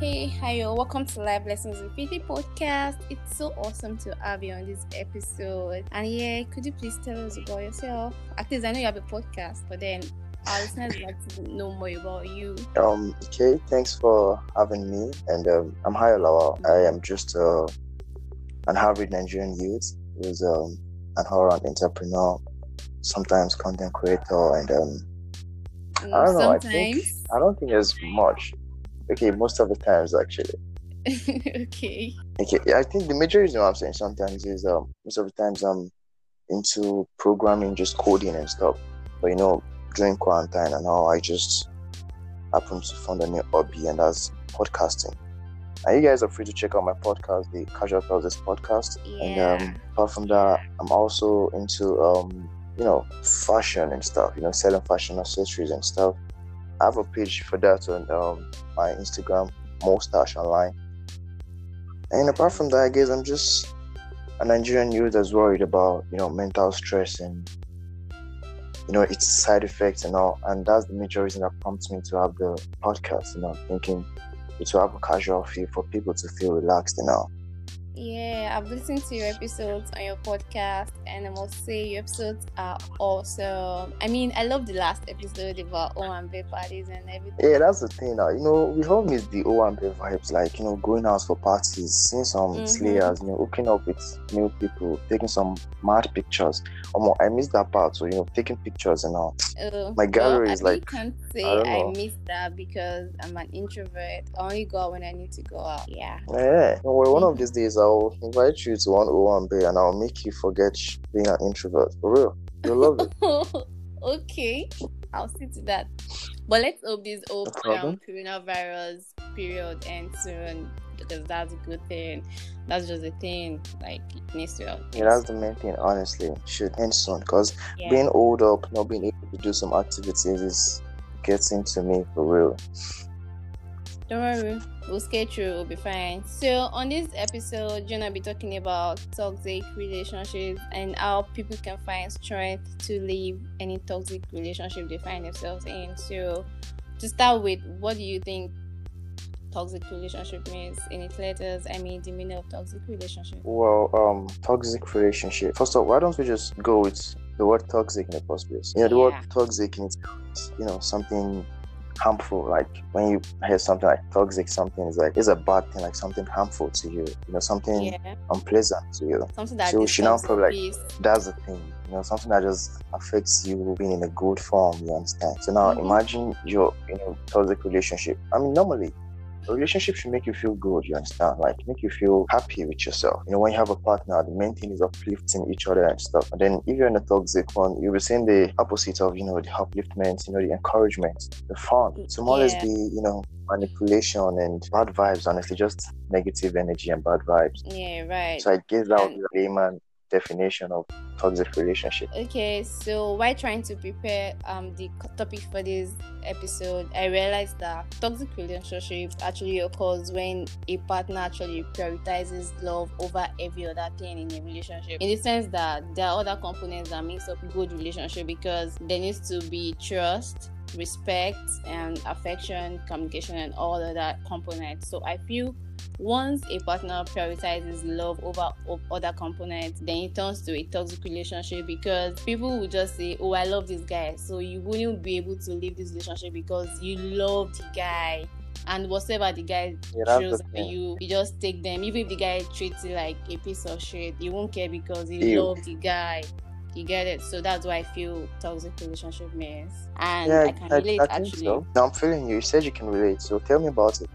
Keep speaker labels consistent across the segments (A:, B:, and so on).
A: Hey, hi, welcome to Live Lessons with Pity podcast. It's so awesome to have you on this episode. And yeah, could you please tell us about yourself? At least I know you have a podcast, but then our listeners would like to know more about you.
B: Um, okay, thanks for having me. And um, I'm Hayalawa. I am just uh, an Harvard Nigerian youth who's um, an all-round entrepreneur, sometimes content creator, and um,
A: Mm,
B: I don't know. I think I don't think there's much. Okay, most of the times actually.
A: okay.
B: Okay, I think the major reason why I'm saying sometimes is um most of the times I'm into programming, just coding and stuff. But you know, during quarantine and all, I just happened to find a new hobby, and that's podcasting. And you guys are free to check out my podcast, the Casual Thoughts podcast.
A: Yeah.
B: And um, apart from that, I'm also into um, you know, fashion and stuff. You know, selling fashion accessories and stuff. I have a page for that on um, my Instagram, Mustache Online. And apart from that, I guess I'm just a Nigerian youth that's worried about you know mental stress and you know its side effects and all. And that's the major reason that prompts me to have the podcast. You know, thinking to have a casual feel for people to feel relaxed and all.
A: Yeah, I've listened to your episodes on your podcast, and I must say your episodes are awesome. I mean, I love the last episode about owambe parties and everything.
B: Yeah, that's the thing now. You know, we all miss the owambe vibes, like, you know, going out for parties, seeing some
A: Mhm.
B: slayers, you know, hooking up with new people, taking some mad pictures. Um, I miss that part, so, you know, taking pictures and all.
A: Uh,
B: My gallery
A: well,
B: is like.
A: I can't say
B: I
A: I, miss that because I'm an introvert. I only go out when I need to go out. Yeah.
B: Yeah. Worry, one of
A: Mhm.
B: these days I'll invite you to one owambe and I'll make you forget being an introvert. For real. You'll love it.
A: okay, I'll see to that. But let's hope this whole
B: No problem.
A: um, coronavirus period ends soon because that's a good thing. That's just a thing. Like it needs to help.
B: Yeah, that's the main thing, honestly. Should end soon because
A: Yeah.
B: being old up, not being able to do some activities is getting to me for real.
A: Don't worry, we'll skate through, we'll be fine. So, on this episode, you're gonna be talking about toxic relationships and how people can find strength to leave any toxic relationship they find themselves in. So, to start with, what do you think toxic relationship means in its letters? I mean, the meaning of toxic relationship.
B: Well, um, toxic relationship. First of all, why don't we just go with the word toxic in the first place? You know, the
A: Yeah.
B: word toxic is, you know, something harmful. Like when you hear something like toxic, something is like it's a bad thing, like something harmful to you. You know, something
A: Yeah,
B: unpleasant to you.
A: something that
B: So should now probably, like. That's the thing. You know, something that just affects you being in a good form. You understand? So now
A: Mhm.
B: imagine your, you know, toxic relationship. I mean, normally. A relationship should make you feel good, you understand? Like make you feel happy with yourself. You know, when you have a partner, the main thing is uplifting each other and stuff. And then if you're in a toxic one, you'll be seeing the opposite of, you know, the upliftment, you know, the encouragement, the fun. So more or less
A: Yeah.
B: be, you know, manipulation and bad vibes, honestly, just negative energy and bad vibes.
A: Yeah, right.
B: So I guess that would be the layman definition of toxic relationship.
A: Okay, so while trying to prepare um the topic for this episode, I realized that toxic relationship actually occurs when a partner actually prioritizes love over every other thing in a relationship. In the sense that there are other components that makes up good relationship because there needs to be trust, respect, and affection, communication, and all of that components. So I feel once a partner prioritizes love over other components, then it turns to a toxic relationship because people will just say, Oh, I love this guy. So you wouldn't be able to leave this relationship because you love the guy. And whatever the guy
B: Yeah, that's
A: shows for you, you just take them. Even if the guy treats you like a piece of shit, you won't care because you
B: Ew.
A: love the guy. You get it? So that's why I feel toxic relationship means. And
B: yeah,
A: I can relate
B: I,
A: actually.
B: so. No, I'm feeling you. You said you can relate, so tell me about it.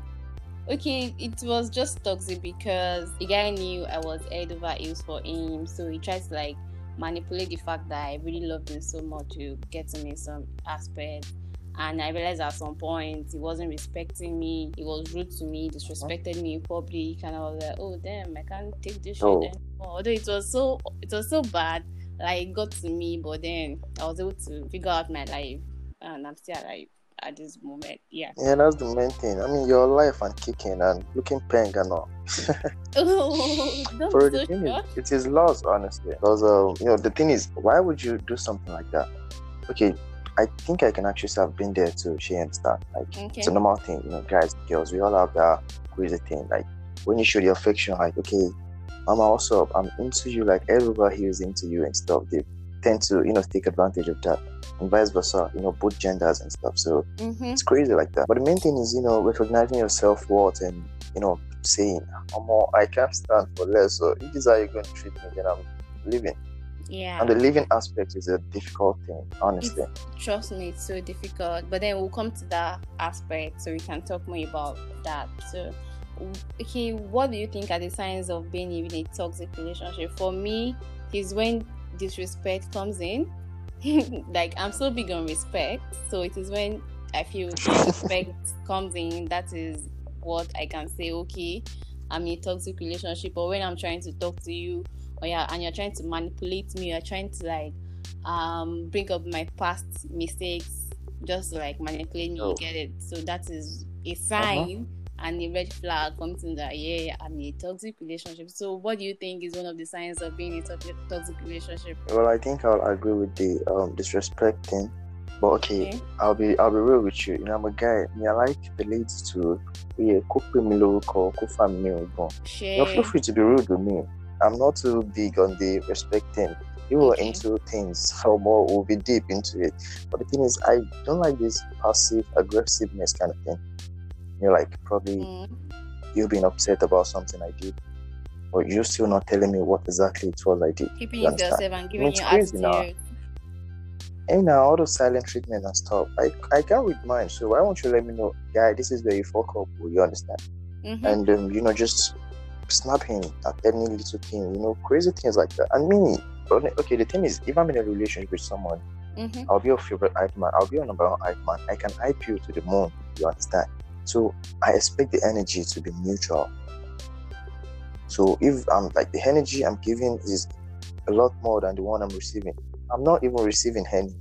A: Okay, it was just toxic because the guy knew I was head over heels for him, so he tried to like manipulate the fact that I really loved him so much to get to me some aspect. And I realized at some point he wasn't respecting me, he was rude to me, uh-huh. disrespected me in public, and I was like, Oh damn, I can't take this shit
B: Oh.
A: anymore. Although it was so it was so bad, like it got to me, but then I was able to figure out my life and I'm still alive at this moment. Yeah.
B: Yeah, that's the main thing. I mean, your life and kicking and looking peng and all.
A: Oh, be
B: the thing
A: sure.
B: is, it is lost, honestly. Because, um, you know, the thing is, why would you do something like that? Okay, I think I can actually say I've been there too. She understand. Like
A: Okay.
B: it's a normal thing, you know, guys, girls, we all have that crazy thing. Like when you show the affection, like, okay, Mama, what's up? I'm into you, like everybody here is into you and stuff. They tend to, you know, take advantage of that. And vice versa, you know, both genders and stuff. So
A: Mm-hmm.
B: it's crazy like that. But the main thing is, you know, recognizing your self worth and, you know, saying, Mama, I can't stand for less. So if this is how you're going to treat me, then I'm leaving.
A: Yeah.
B: And the living aspect is a difficult thing, honestly.
A: Trust me, it's so difficult. But then we'll come to that aspect so we can talk more about that. So, okay, what do you think are the signs of being in a toxic relationship? For me, is when disrespect comes in. like, I'm so big on respect. So, it is when I feel respect comes in, that is what I can say, okay, I'm in a toxic relationship. Or when I'm trying to talk to you, or yeah, and you're trying to manipulate me, you're trying to like um bring up my past mistakes just like manipulate me
B: Oh.
A: you get it so that is a sign and a red flag comes in that yeah i'm in a toxic relationship so what do you think is one of the signs of being in a toxic, toxic relationship
B: Well, I think I'll agree with the um, disrespect thing. But okay,
A: okay
B: I'll be I'll be real with you. You know, I'm a guy. Me, I like the ladies to be yeah, cook me local, cook family You feel free to be rude with me. I'm not too big on the respect thing. You were
A: Okay.
B: into things or more will be deep into it. But the thing is, I don't like this passive aggressiveness kind of thing. You're like probably
A: Mm,
B: you being upset about something I did, or you're still not telling me what exactly it was I did.
A: keeping
B: You
A: it to
B: understand?
A: yourself and giving
B: it's
A: you
B: crazy now. And now all the silent treatment and stuff, I I can't read mine. So why won't you let me know, guy? This is where you fuck up. You understand?
A: Mhm.
B: And um, you know, just snapping at any little thing. You know, crazy things like that. And me, okay, the thing is, if I'm in a relationship with someone,
A: Mhm.
B: I'll be your favorite hype man. I'll be your number one hype man. I can hype you to the moon. You understand? So I expect the energy to be mutual. So if I'm like the energy I'm giving is a lot more than the one I'm receiving, I'm not even receiving any.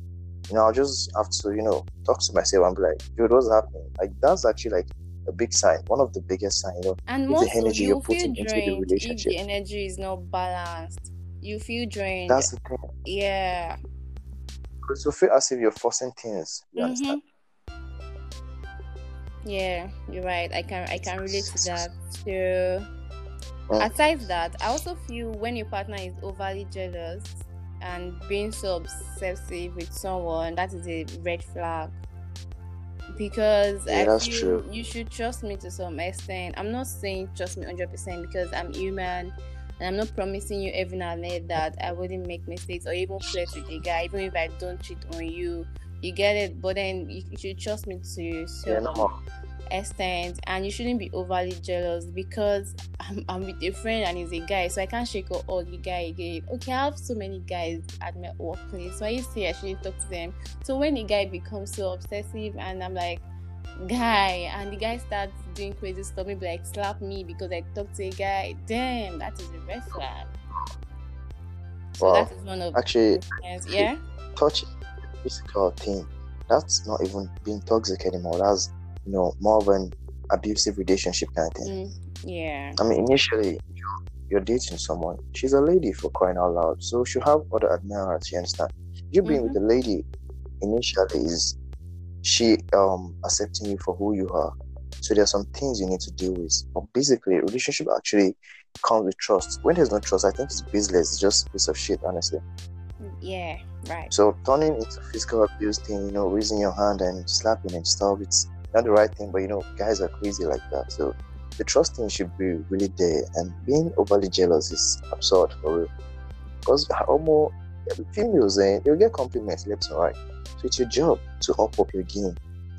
B: You know, I'll just have to, you know, talk to myself and be like, dude, what's happening? Like that's actually like a big sign, one of the biggest signs, you know.
A: and
B: If the energy
A: you
B: you're putting into the relationship.
A: the energy is not balanced you feel drained
B: That's the thing.
A: yeah
B: Because you feel as if you're forcing things. You mm-hmm. understand?
A: Yeah, you're right. I can I can relate to that. So aside that, I also feel when your partner is overly jealous and being so obsessive with someone, that is a red flag. Because
B: Yeah,
A: I
B: that's true.
A: you should trust me to some extent. I'm not saying trust me hundred percent because I'm human and I'm not promising you every now and then that I wouldn't make mistakes or even flirt with a guy, even if I don't cheat on you. You get it, but then you, you should trust me to
B: Yeah, no
A: extent, and you shouldn't be overly jealous because I'm, I'm with a friend and he's a guy, so I can't shake up all the guy again. Okay, I have so many guys at my workplace, so I used to say I shouldn't talk to them. So when the guy becomes so obsessive, and I'm like, guy, and the guy starts doing crazy stuff, maybe like slap me because I talked to a guy, damn, that is a red flag. So
B: Wow.
A: that is one of
B: Actually,
A: the things, yeah.
B: touching physical thing, that's not even being toxic anymore. That's you know more of an abusive relationship kind of thing.
A: Mm, yeah.
B: I mean, initially you- you're dating someone. She's a lady for crying out loud, so she'll have other admirers. You understand? You being with a lady initially is she um accepting you for who you are. So there are some things you need to deal with. But basically, relationship actually comes with trust. When there's no trust, I think it's business. It's just a piece of shit, honestly.
A: Yeah, right.
B: So turning into physical abuse thing, you know, raising your hand and slapping and stuff, it's not the right thing. But you know, guys are crazy like that. So the trust thing should be really there, and being overly jealous is absurd for real. Because almost females, eh, they'll get compliments left and right. So it's your job to up up your game,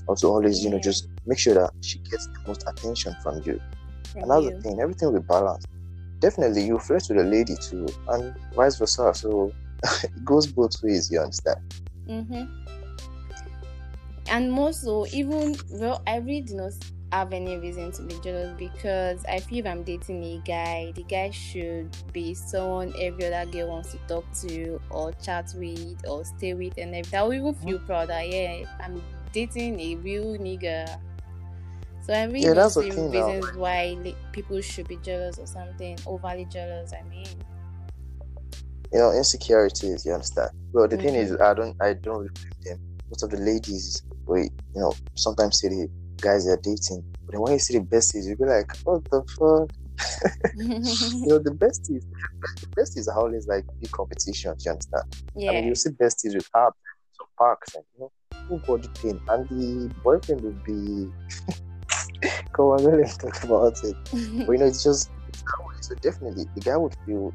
B: or to always, you know, just make sure that she gets the most attention from you.
A: From
B: Another
A: you.
B: thing, everything will be balanced. Definitely, you flirt with a lady too, and vice versa. So it goes both ways. You understand?
A: Mm-hmm. And more so, even well, I really do not have any reason to be jealous because I feel if I'm dating a guy, the guy should be someone every other girl wants to talk to or chat with or stay with, and if that will even feel proud that yeah, I'm dating a real nigga. So I really
B: Yeah,
A: don't
B: that's
A: see
B: thing now.
A: reasons why people should be jealous or something, overly jealous. I mean,
B: you know insecurities you understand well the thing is mm-hmm. i don't i don't really blame them most of the ladies, wait, you know, sometimes see the guys they're dating, but then when you see the besties, you be like, what the fuck? you know, the besties, the besties are always like big competitions. You understand?
A: Yeah.
B: I mean, you see besties with apps, some parks, and you know, full body pain, and the boyfriend will be. Come on, let's talk about it. But you know, it's just so definitely the guy would feel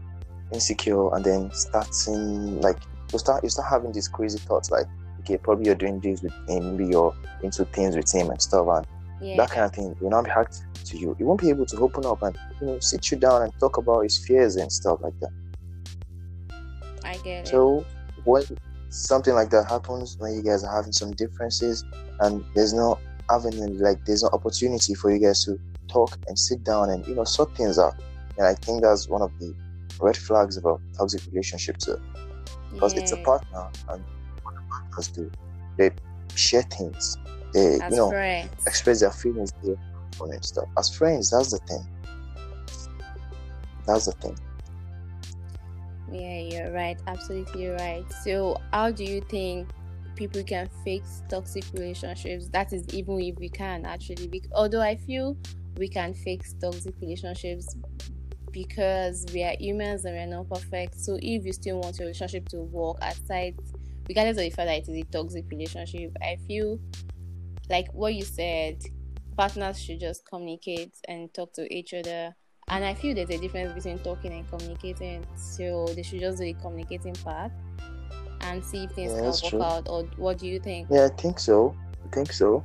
B: insecure, and then starting like you start you start having these crazy thoughts like, okay, probably you're doing this with him, maybe you're into things with him and stuff, and
A: yeah.
B: that kind of thing will not be hard to you. you won't be able to open up and you know sit you down and talk about his fears and stuff like that.
A: I get it.
B: So when something like that happens, when you guys are having some differences and there's no avenue, like there's no opportunity for you guys to talk and sit down and you know sort things out. And I think that's one of the red flags of a toxic relationship too. Uh, because it's a partner and what the partners do. They share things. They
A: As
B: you know
A: friends.
B: express their feelings there and stuff. As friends, that's the thing. That's the thing.
A: Yeah, you're right. Absolutely right. So, how do you think people can fix toxic relationships? That is, even if we can actually. Although I feel we can fix toxic relationships because we are humans and we are not perfect. So, if you still want your relationship to work aside, regardless of the fact that it is a toxic relationship, I feel like what you said, partners should just communicate and talk to each other and I feel there's a difference between talking and communicating. So they should just do the communicating part and see if things
B: Yeah,
A: can work
B: true.
A: out. Or what do you think?
B: Yeah, I think so. I think so.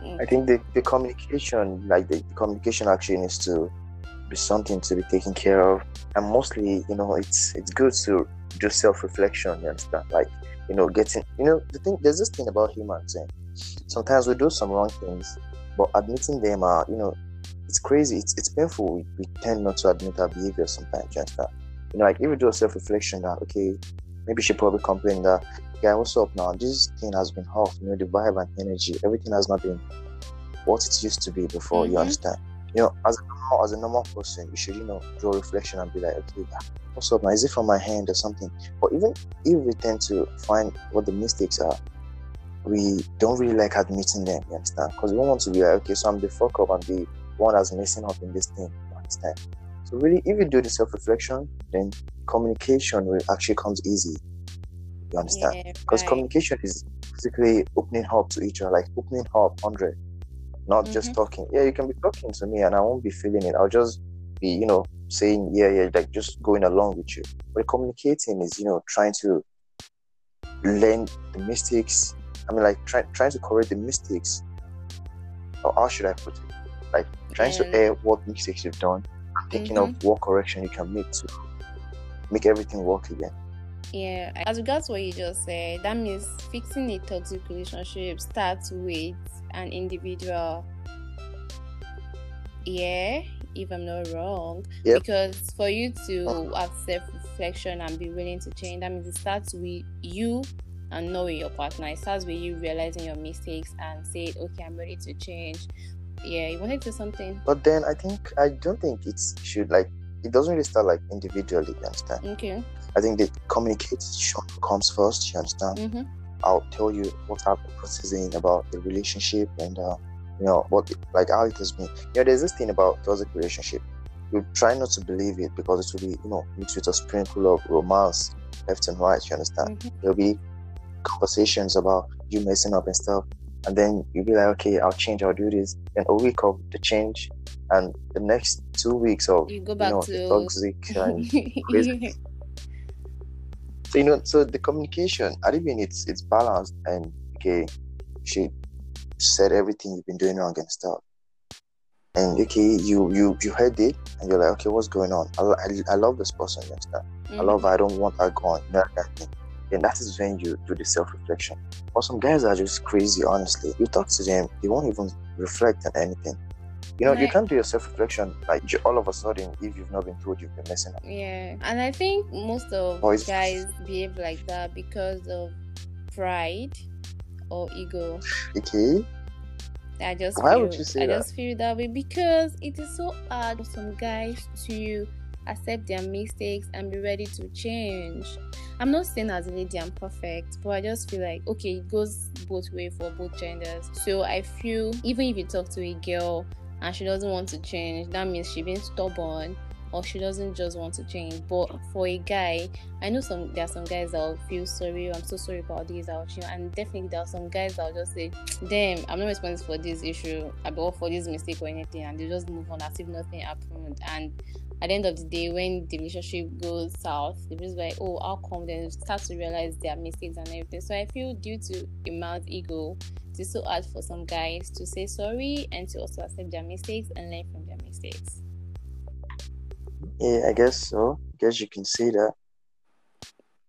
A: Mm,
B: I think the, the communication, like the, the communication actually needs to be something to be taken care of. And mostly, you know, it's it's good to do self reflection, you understand? Like, you know, getting you know, the thing there's this thing about humans and sometimes we do some wrong things, but admitting them are, you know, it's crazy, it's it's painful. We, we tend not to admit our behavior sometimes, you understand? You know, like if you do a self reflection that okay, maybe she probably complained that yeah, what's up now? This thing has been off, you know, the vibe and energy, everything has not been what it used to be before, you
A: Mhm.
B: understand? You know, as a normal, as a normal person, you should, you know, draw reflection and be like, okay, what's up now? Is it from my hand or something? But even if we tend to find what the mistakes are, we don't really like admitting them, you understand? Because we don't want to be like, okay, so I'm the fuck up, I'm the one that's messing up in this thing, you understand? So really, if you do the self-reflection, then communication will actually comes easy. You understand?
A: yeah,
B: because
A: right.
B: communication is basically opening up to each other, like opening up 100, not just
A: Mhm.
B: talking. Yeah, you can be talking to me and I won't be feeling it. I'll just be, you know, saying, yeah, yeah, like just going along with you. But communicating is, you know, trying to learn the mistakes. I mean, like try, trying to correct the mistakes. Or how should I put it? Like trying
A: And-
B: to air what mistakes you've done thinking
A: Mhm.
B: of what correction you can make to make everything work again.
A: Yeah, as regards what you just said, that means fixing a toxic relationship starts with an individual. Yeah, if I'm not wrong.
B: Yep.
A: Because for you to uh-huh. have self reflection and be willing to change, that means it starts with you and knowing your partner. It starts with you realizing your mistakes and saying, okay, I'm ready to change. Yeah, you wanted to say something?
B: But then I think I don't think it should like it doesn't really start like individually. You understand?
A: Okay.
B: I think the communication comes first. You understand?
A: Mm-hmm.
B: I'll tell you what I'm processing about the relationship and uh, you know what like how it has been. You know, there's this thing about toxic relationship. We try not to believe it because it will be you know mixed with a sprinkle of romance left and right. You understand?
A: Mm-hmm.
B: There'll be conversations about you messing up and stuff. And then you'll be like, okay, I'll change, I'll do this. Then a week of the change, and the next two weeks of
A: You go back
B: know,
A: to
B: toxic and crazy. so you know so the communication i mean it's it's balanced and okay she said everything you've been doing wrong and stuff. And okay you you you heard it and you're like okay what's going on? I, I, I love this person you understand? I
A: Mhm.
B: love her i don't want her gone that kind of thing. Then that is when you do the self-reflection. Or some guys are just crazy honestly. You talk to them they won't even reflect on anything you know you can't do your self-reflection like all of a sudden if you've not been told you've been messing up
A: Yeah, and I think most of
B: Boys-
A: guys behave like that because of pride or ego.
B: okay
A: I just
B: Why
A: feel,
B: would you say
A: I
B: that?
A: just feel that way because it is so hard for some guys to accept their mistakes and be ready to change. I'm not saying as a lady I'm perfect, but I just feel like okay, it goes both way for both genders. So I feel even if you talk to a girl and she doesn't want to change, that means she's being stubborn or she doesn't just want to change. But for a guy, I know some there are some guys that will feel sorry. I'm so sorry about this. I'll you and definitely there are some guys that will just say, "Damn, I'm not responsible for this issue, or for this mistake or anything," and they just move on as if nothing happened. And at the end of the day, when the relationship goes south, they're just like, "Oh, how come?" Then start to realize their mistakes and everything. So I feel due to a man's ego, it's so hard for some guys to say sorry and to also accept their mistakes and learn from their mistakes.
B: Yeah, I guess so. I guess you can see that.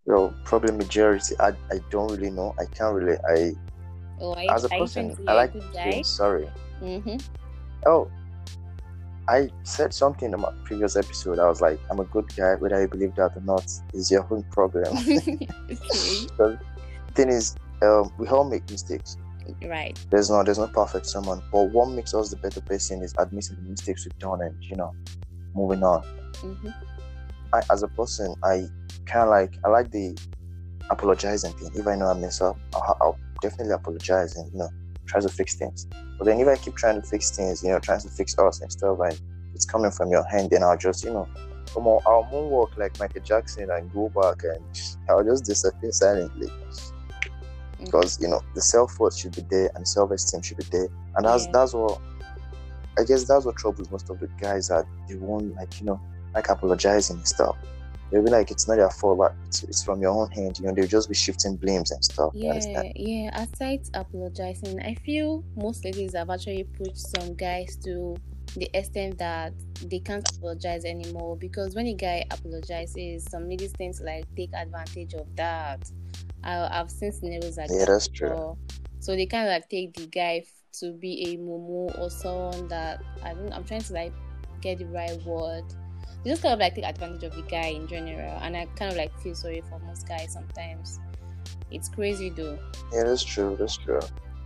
B: Well, probably majority. I, I don't really know. I can't really. I
A: oh, I,
B: as a person, I like being sorry. Mm-hmm. Oh, I said something in my previous episode. I was like, I'm a good guy, whether you believe that or not is your own problem. okay. the thing is, um, we all make mistakes.
A: Right.
B: There's no there's no perfect someone. But what makes us the better person is admitting the mistakes we've done and you know, moving on. Mm-hmm. I, as a person, I kind of like I like the apologizing thing. If I know I mess up, I'll, I'll, definitely apologize and you know try to fix things. But then if I keep trying to fix things, you know, trying to fix us and stuff, and it's coming from your hand, then I'll just you know, I'll moonwalk like Michael Jackson and go back and I'll just disappear silently. Because you know the self worth should be there and self esteem should be there, and that's yeah. that's what I guess that's what troubles most of the guys that they won't like you know like apologizing and stuff. They'll be like, it's not your fault, but it's, it's from your own hand. You know, they'll just be shifting blames and stuff.
A: Yeah, yeah. Aside apologizing, I feel most ladies have actually pushed some guys to the extent that they can't apologize anymore because when a guy apologizes, some ladies tend to like take advantage of that. I, have seen scenarios like
B: yeah,
A: that.
B: that's true.
A: So they kind of like take the guy to be a momo or someone that I don't. I'm trying to like get the right word they just kind of like take advantage of the guy in general, and I kind of like feel sorry for most guys sometimes. It's crazy though.
B: Yeah, that's true. That's true.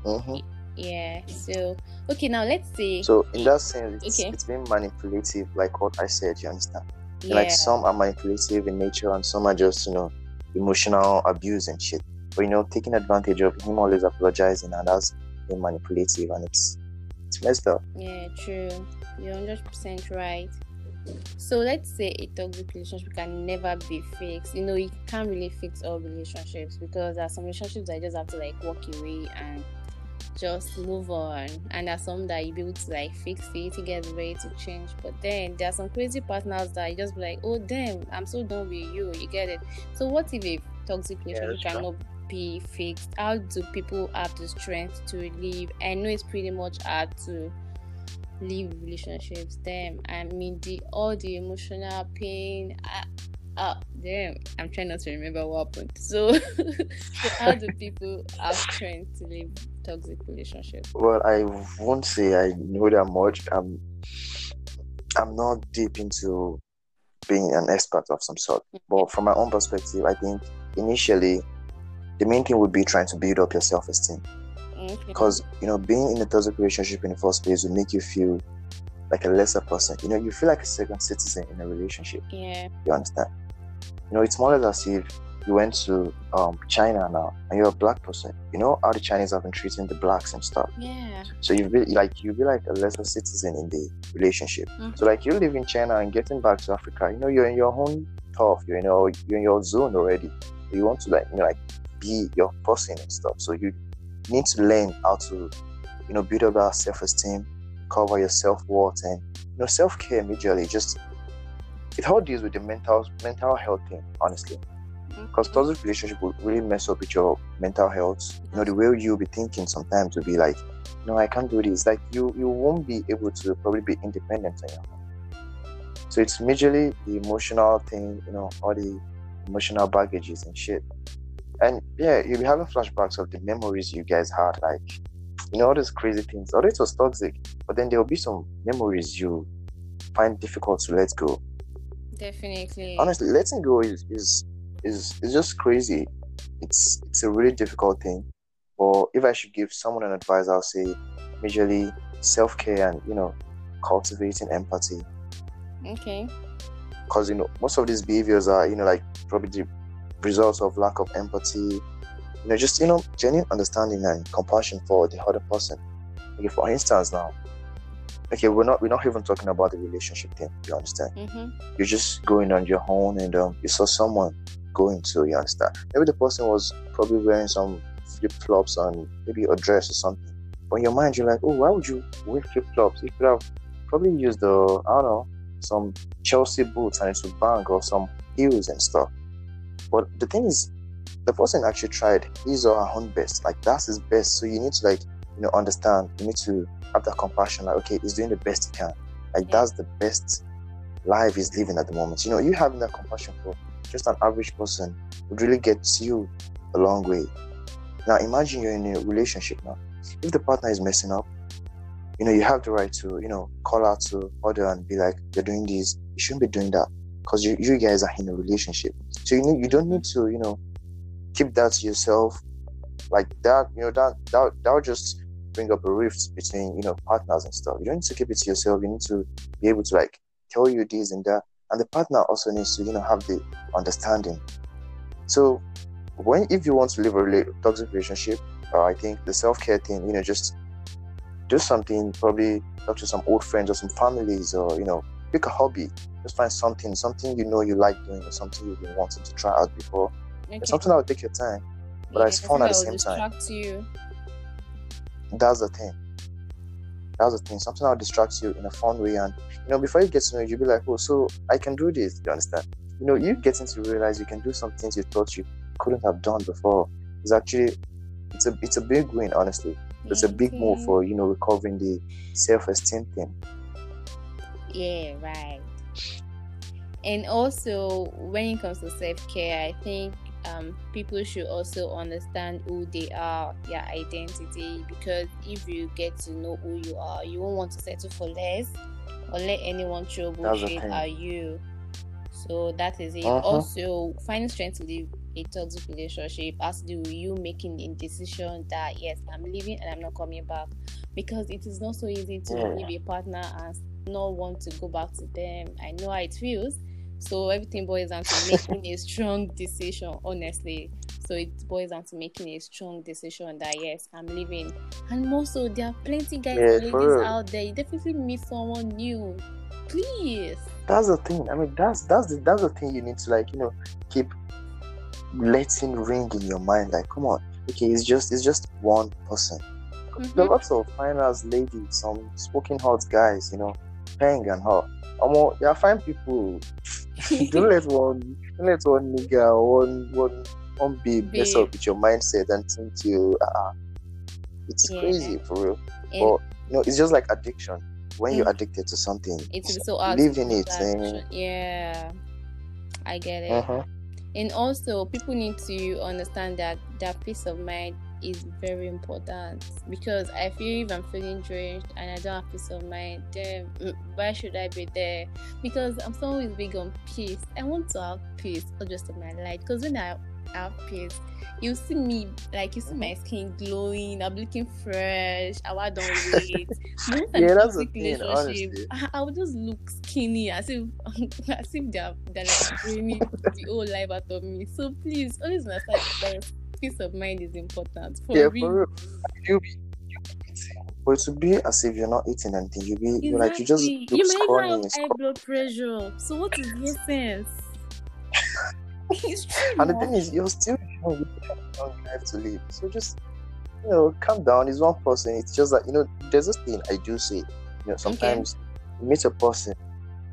B: Mm-hmm.
A: Yeah. So okay, now let's see.
B: So in that sense, it's, okay. it's been manipulative, like what I said. You understand? Yeah. Like some are manipulative in nature, and some are just you know emotional abuse and shit. But you know, taking advantage of him always apologizing, and that's being manipulative, and it's it's messed up.
A: Yeah, true. You're hundred percent right. So let's say a toxic relationship can never be fixed. You know, you can't really fix all relationships because there are some relationships that just have to like walk away and just move on. And there's some that you be able to like fix it, to get ready to change. But then there are some crazy partners that you just be like, oh damn, I'm so done with you. You get it. So what if a toxic relationship yeah, cannot be fixed? How do people have the strength to leave? I know it's pretty much hard to leave relationships damn i mean the all the emotional pain I, uh, damn i'm trying not to remember what happened so, so how do people have strength to leave toxic relationships
B: well i won't say i know that much i'm i'm not deep into being an expert of some sort but from my own perspective i think initially the main thing would be trying to build up your self-esteem because you know, being in a toxic relationship in the first place will make you feel like a lesser person. You know, you feel like a second citizen in a relationship.
A: Yeah.
B: You understand? You know, it's more or less as if you went to um, China now and you're a black person. You know how the Chinese have been treating the blacks and stuff.
A: Yeah.
B: So you be like you be like a lesser citizen in the relationship. Mm-hmm. So like you live in China and getting back to Africa, you know, you're in your own turf, you know, you're in your zone already. You want to like you know like be your person and stuff. So you need to learn how to, you know, build up that self-esteem, cover your self-worth, and you know, self-care majorly. Just it all deals with the mental mental health thing, honestly. Because mm-hmm. toxic relationship will really mess up with your mental health. You know, the way you'll be thinking sometimes will be like, no, I can't do this. Like you you won't be able to probably be independent own. So it's majorly the emotional thing, you know, all the emotional baggages and shit and yeah, you'll be having flashbacks of the memories you guys had, like you know all those crazy things. Although it was toxic, but then there will be some memories you find difficult to let go.
A: Definitely.
B: Honestly, letting go is is is, is just crazy. It's it's a really difficult thing. Or if I should give someone an advice, I'll say majorly self care and you know cultivating empathy.
A: Okay.
B: Because you know most of these behaviors are you know like probably the results of lack of empathy, you know, just you know, genuine understanding and compassion for the other person. Okay, for instance, now, okay, we're not we're not even talking about the relationship thing. You understand?
A: Mm-hmm.
B: You're just going on your own, and um, you saw someone going to. You understand? Maybe the person was probably wearing some flip flops and maybe a dress or something. But in your mind, you're like, oh, why would you wear flip flops? You could have probably used the I don't know some Chelsea boots and it would bang or some heels and stuff. But the thing is, the person actually tried his or her own best. Like that's his best. So you need to like you know understand. You need to have that compassion. Like okay, he's doing the best he can. Like that's the best life he's living at the moment. You know, you having that compassion for just an average person would really get you a long way. Now imagine you're in a relationship now. If the partner is messing up, you know, you have the right to, you know, call out to other and be like, you're doing this, you shouldn't be doing that. Because you, you guys are in a relationship. So you need, you don't need to, you know, keep that to yourself. Like that, you know, that that that would just bring up a rift between, you know, partners and stuff. You don't need to keep it to yourself. You need to be able to like tell you this and that. And the partner also needs to, you know, have the understanding. So when if you want to live a toxic relationship, uh, I think the self care thing, you know, just do something, probably talk to some old friends or some families, or you know, pick a hobby. Just find something, something you know you like doing, or something you've been wanting to try out before.
A: Okay.
B: It's something that will take your time. but it's fun at the same time.
A: you.
B: That's the thing. That's the thing. Something that distracts you in a fun way, and you know, before you get to know, it, you'll be like, oh, so I can do this. You understand? You know, you getting to realize you can do some things you thought you couldn't have done before. It's actually, it's a, it's a big win, honestly. It's a big move for you know recovering the self-esteem thing.
A: Yeah, right. And also, when it comes to self care, I think um, people should also understand who they are, their identity, because if you get to know who you are, you won't want to settle for less or let anyone throw
B: That's the
A: bullshit
B: thing.
A: at you. So that is it.
B: Uh-huh.
A: Also, finding strength to live a toxic relationship has to do with you making the decision that yes, I'm leaving and I'm not coming back. Because it is not so easy to
B: Yeah.
A: leave a partner and not want to go back to them. I know how it feels. So everything boils down to making a strong decision, honestly. So it boils down to making a strong decision that yes, I'm leaving. And also there are plenty guys
B: Yeah,
A: and ladies
B: real.
A: out there. You definitely meet someone new. Please.
B: That's the thing. I mean, that's that's the that's the thing you need to like you know keep letting ring in your mind. Like, come on, okay, it's just it's just one person. There are
A: Mhm.
B: lots of ass ladies, some smoking hot guys, you know, paying and her. Um, there are fine people. don't let one don't let one nigga one one one babe mess up with your mindset and think you uh it's
A: Yeah.
B: crazy for real.
A: And
B: But you know, it's just like addiction. When you're
A: Mm.
B: addicted to something,
A: it's so hard
B: living it,
A: that
B: eh?
A: Yeah. I get it.
B: uh-huh.
A: And also, people need to understand that that peace of mind is very important because I feel if I'm feeling drenched and I don't have peace of mind, then why should I be there? Because I'm someone who's big on peace. I want to have peace, not just in my life. Because when I have peace, you see me like you see my mm-hmm. skin glowing. I'm looking fresh. I don't wait.
B: Yeah, that's the thing, honestly.
A: I, I would just look skinny as if as if they're they're like draining the whole life out of me. So please always understand peace of mind is important for
B: Yeah,
A: real.
B: for real. You be you be eating, but to be as if you're not eating anything, you be you're like you just
A: you might
B: scrawny
A: even
B: and
A: have high blood pressure. So what is the essence? it's true.
B: And the thing is, you're still young, you have a long life to live. So just you know, calm down. It's one person. It's just that you know, there's this thing I do say. You know, sometimes you meet a person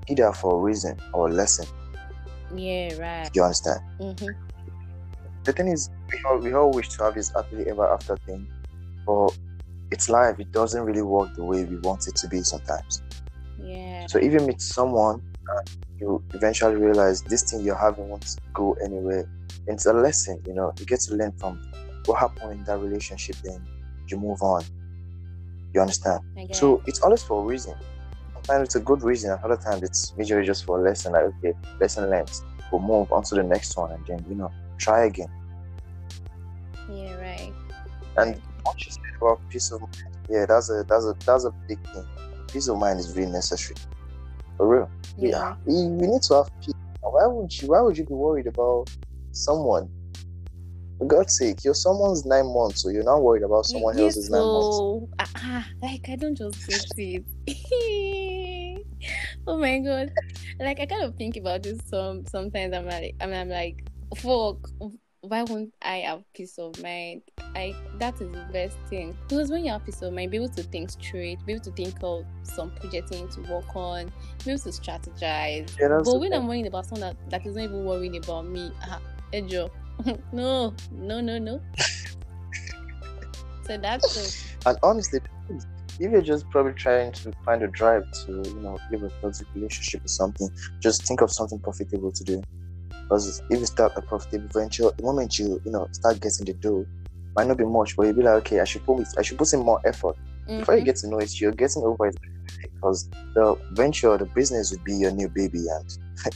B: either for a reason or a lesson.
A: yeah, right.
B: You understand?
A: hmm
B: The thing is, we all we all wish to have this happily ever after thing, but it's life. It doesn't really work the way we want it to be sometimes.
A: Yeah.
B: So if you meet someone, and you eventually realize this thing you're having won't go anywhere. It's a lesson, you know. You get to learn from what happened in that relationship, then you move on. You understand?
A: Get
B: So it's always for a reason. Sometimes it's a good reason, and other times it's majorly just for a lesson. Like okay, lesson learned. We'll move on to the next one, and then you know try again.
A: yeah, right.
B: And what you said about peace of mind, yeah, that's a that's a that's a big thing. Peace of mind is really necessary. For real.
A: Yeah.
B: We, we need to have peace. Why would you? Why would you be worried about someone. For God's sake, you're someone's nine months, so you're not worried about someone
A: Yes,
B: else's nine months.
A: so ah, like I don't just get it. oh my god! Like I kind of think about this some sometimes. I'm like, I'm, I'm like, fuck. Why won't I have peace of mind? I that is the best thing because when you have peace of mind, be able to think straight, be able to think of some need to work on, be able to strategize.
B: Yeah,
A: But when
B: thing.
A: I'm worrying about someone that, that is not even worrying about me, ah, Ejo, no, no, no, no. so that's it.
B: And honestly, if you're just probably trying to find a drive to, you know, live a toxic relationship or something, just think of something profitable to do. Because if you start a profitable venture, the moment you, you know, start getting the dough, might not be much, but you'll be like, okay, I should put it, I should put in more effort. Before you
A: Mhm.
B: get to know it, you're getting over it because the venture, the business would be your new baby, and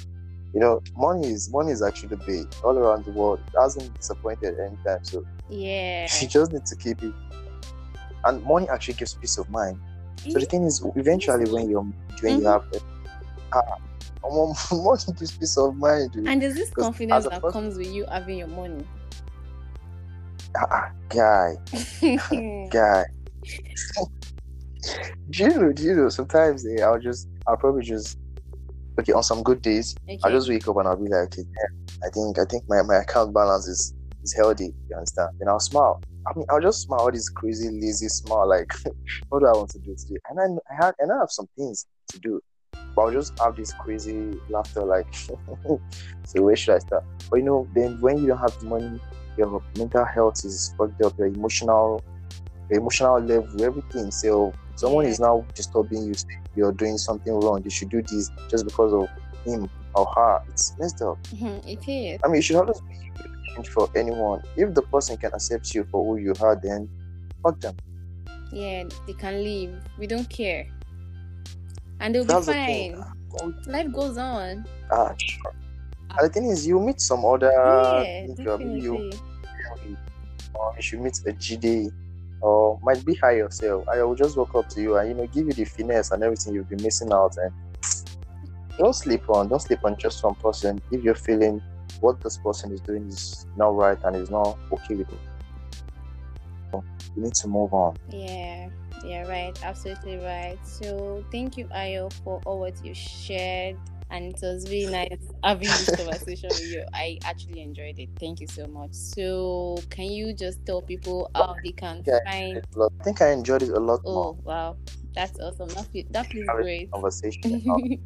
B: you know, money is money is actually the big all around the world. It hasn't disappointed anytime, so
A: Yeah.
B: you just need to keep it. And money actually gives peace of mind. So the thing is, eventually, when you're when you
A: Mhm.
B: have money gives peace of mind. dude.
A: And there's this confidence that
B: person-
A: comes with you having your money.
B: Ah, ah, guy, guy. do you know? Do you know? Sometimes eh, I'll just, I'll probably just, okay, on some good days,
A: okay.
B: I'll just wake up and I'll be like, okay, yeah, I think, I think my, my account balance is is healthy. You understand? Then I'll smile. I mean, I'll just smile this crazy, lazy smile. Like, what do I want to do today? And I, I had, and I have some things to do, but I'll just have this crazy laughter. Like, so where should I start? But you know, then when you don't have the money, your mental health is fucked up. Your emotional, your emotional level, everything. So someone is now disturbing you. You're doing something wrong. You should do this just because of him or her. It's messed up.
A: Mhm, it is.
B: I mean, you should always be for anyone. If the person can accept you for who you are, then fuck them.
A: Yeah, they can leave. We don't care. And they'll
B: That's
A: be fine.
B: Oh,
A: Life goes on.
B: Ah, sure. And the thing is, you meet some other
A: yeah,
B: nigga, maybe you, or you should meet a GD, or might be high yourself. I will just walk up to you and you know give you the finesse and everything you've been missing out. And don't sleep on, don't sleep on just one person. If you're feeling what this person is doing is not right and is not okay with it, you need to move on.
A: Yeah, yeah, right. Absolutely right. So thank you, Ayo, for all what you shared. And it was really nice having this conversation with you. I actually enjoyed it. Thank you so much. So can you just tell people how they can
B: Yeah.
A: find
B: I think I enjoyed it a lot oh, more.
A: Oh wow, that's awesome. That feels that feels great.
B: Conversation.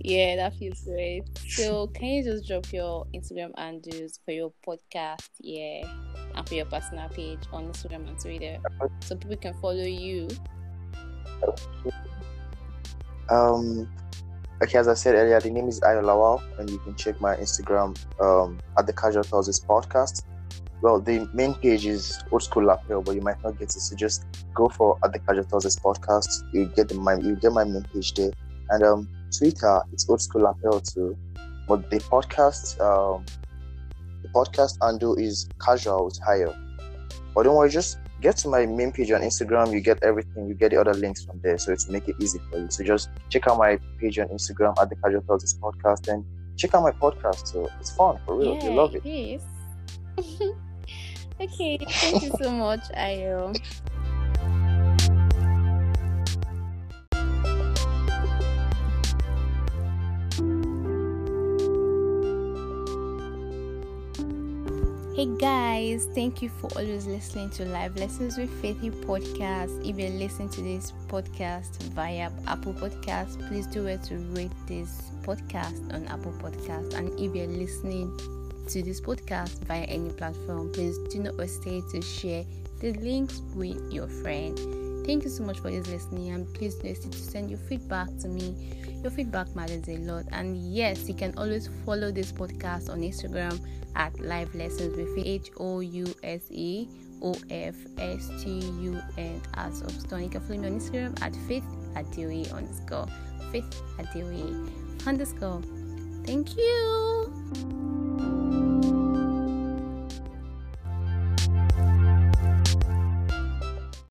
A: yeah, that feels great. So can you just drop your Instagram handles for your podcast, yeah, and for your personal page on Instagram and Twitter, so people can follow you.
B: Um, okay, as I said earlier, the name is Ayo and you can check my Instagram um, at the Casual Thoughts podcast. Well, the main page is Old School Lapel, but you might not get it, so just go for at the Casual Thoughts podcast. You get the my you get my main page there, and um, Twitter it's Old School Lapel too. But the podcast um, podcast handle is Casual with Higher. But don't worry, just get to my main page on Instagram. You get everything. You get the other links from there, so it's make it easy for you. So just check out my page on Instagram at the Casual Thoughts podcast, and check out my podcast. So it's fun for real.
A: yeah,
B: you love it.
A: is. okay, thank you so much, Ayo. Hey guys, thank you for always listening to Live Lessons with Faithy podcast. If you're listening to this podcast via Apple Podcast, please do it to rate this podcast on Apple Podcast. And if you're listening to this podcast via any platform, please do not hesitate to share the links with your friend. Thank you so much for listening, and please don't hesitate to send your feedback to me. Your feedback matters a lot. And yes, you can always follow this podcast on Instagram at Live Lessons with H O U S E O F S T U N as of Stone. You can follow me on Instagram at Faith Adeoye underscore Faith Adeoye underscore. Thank you.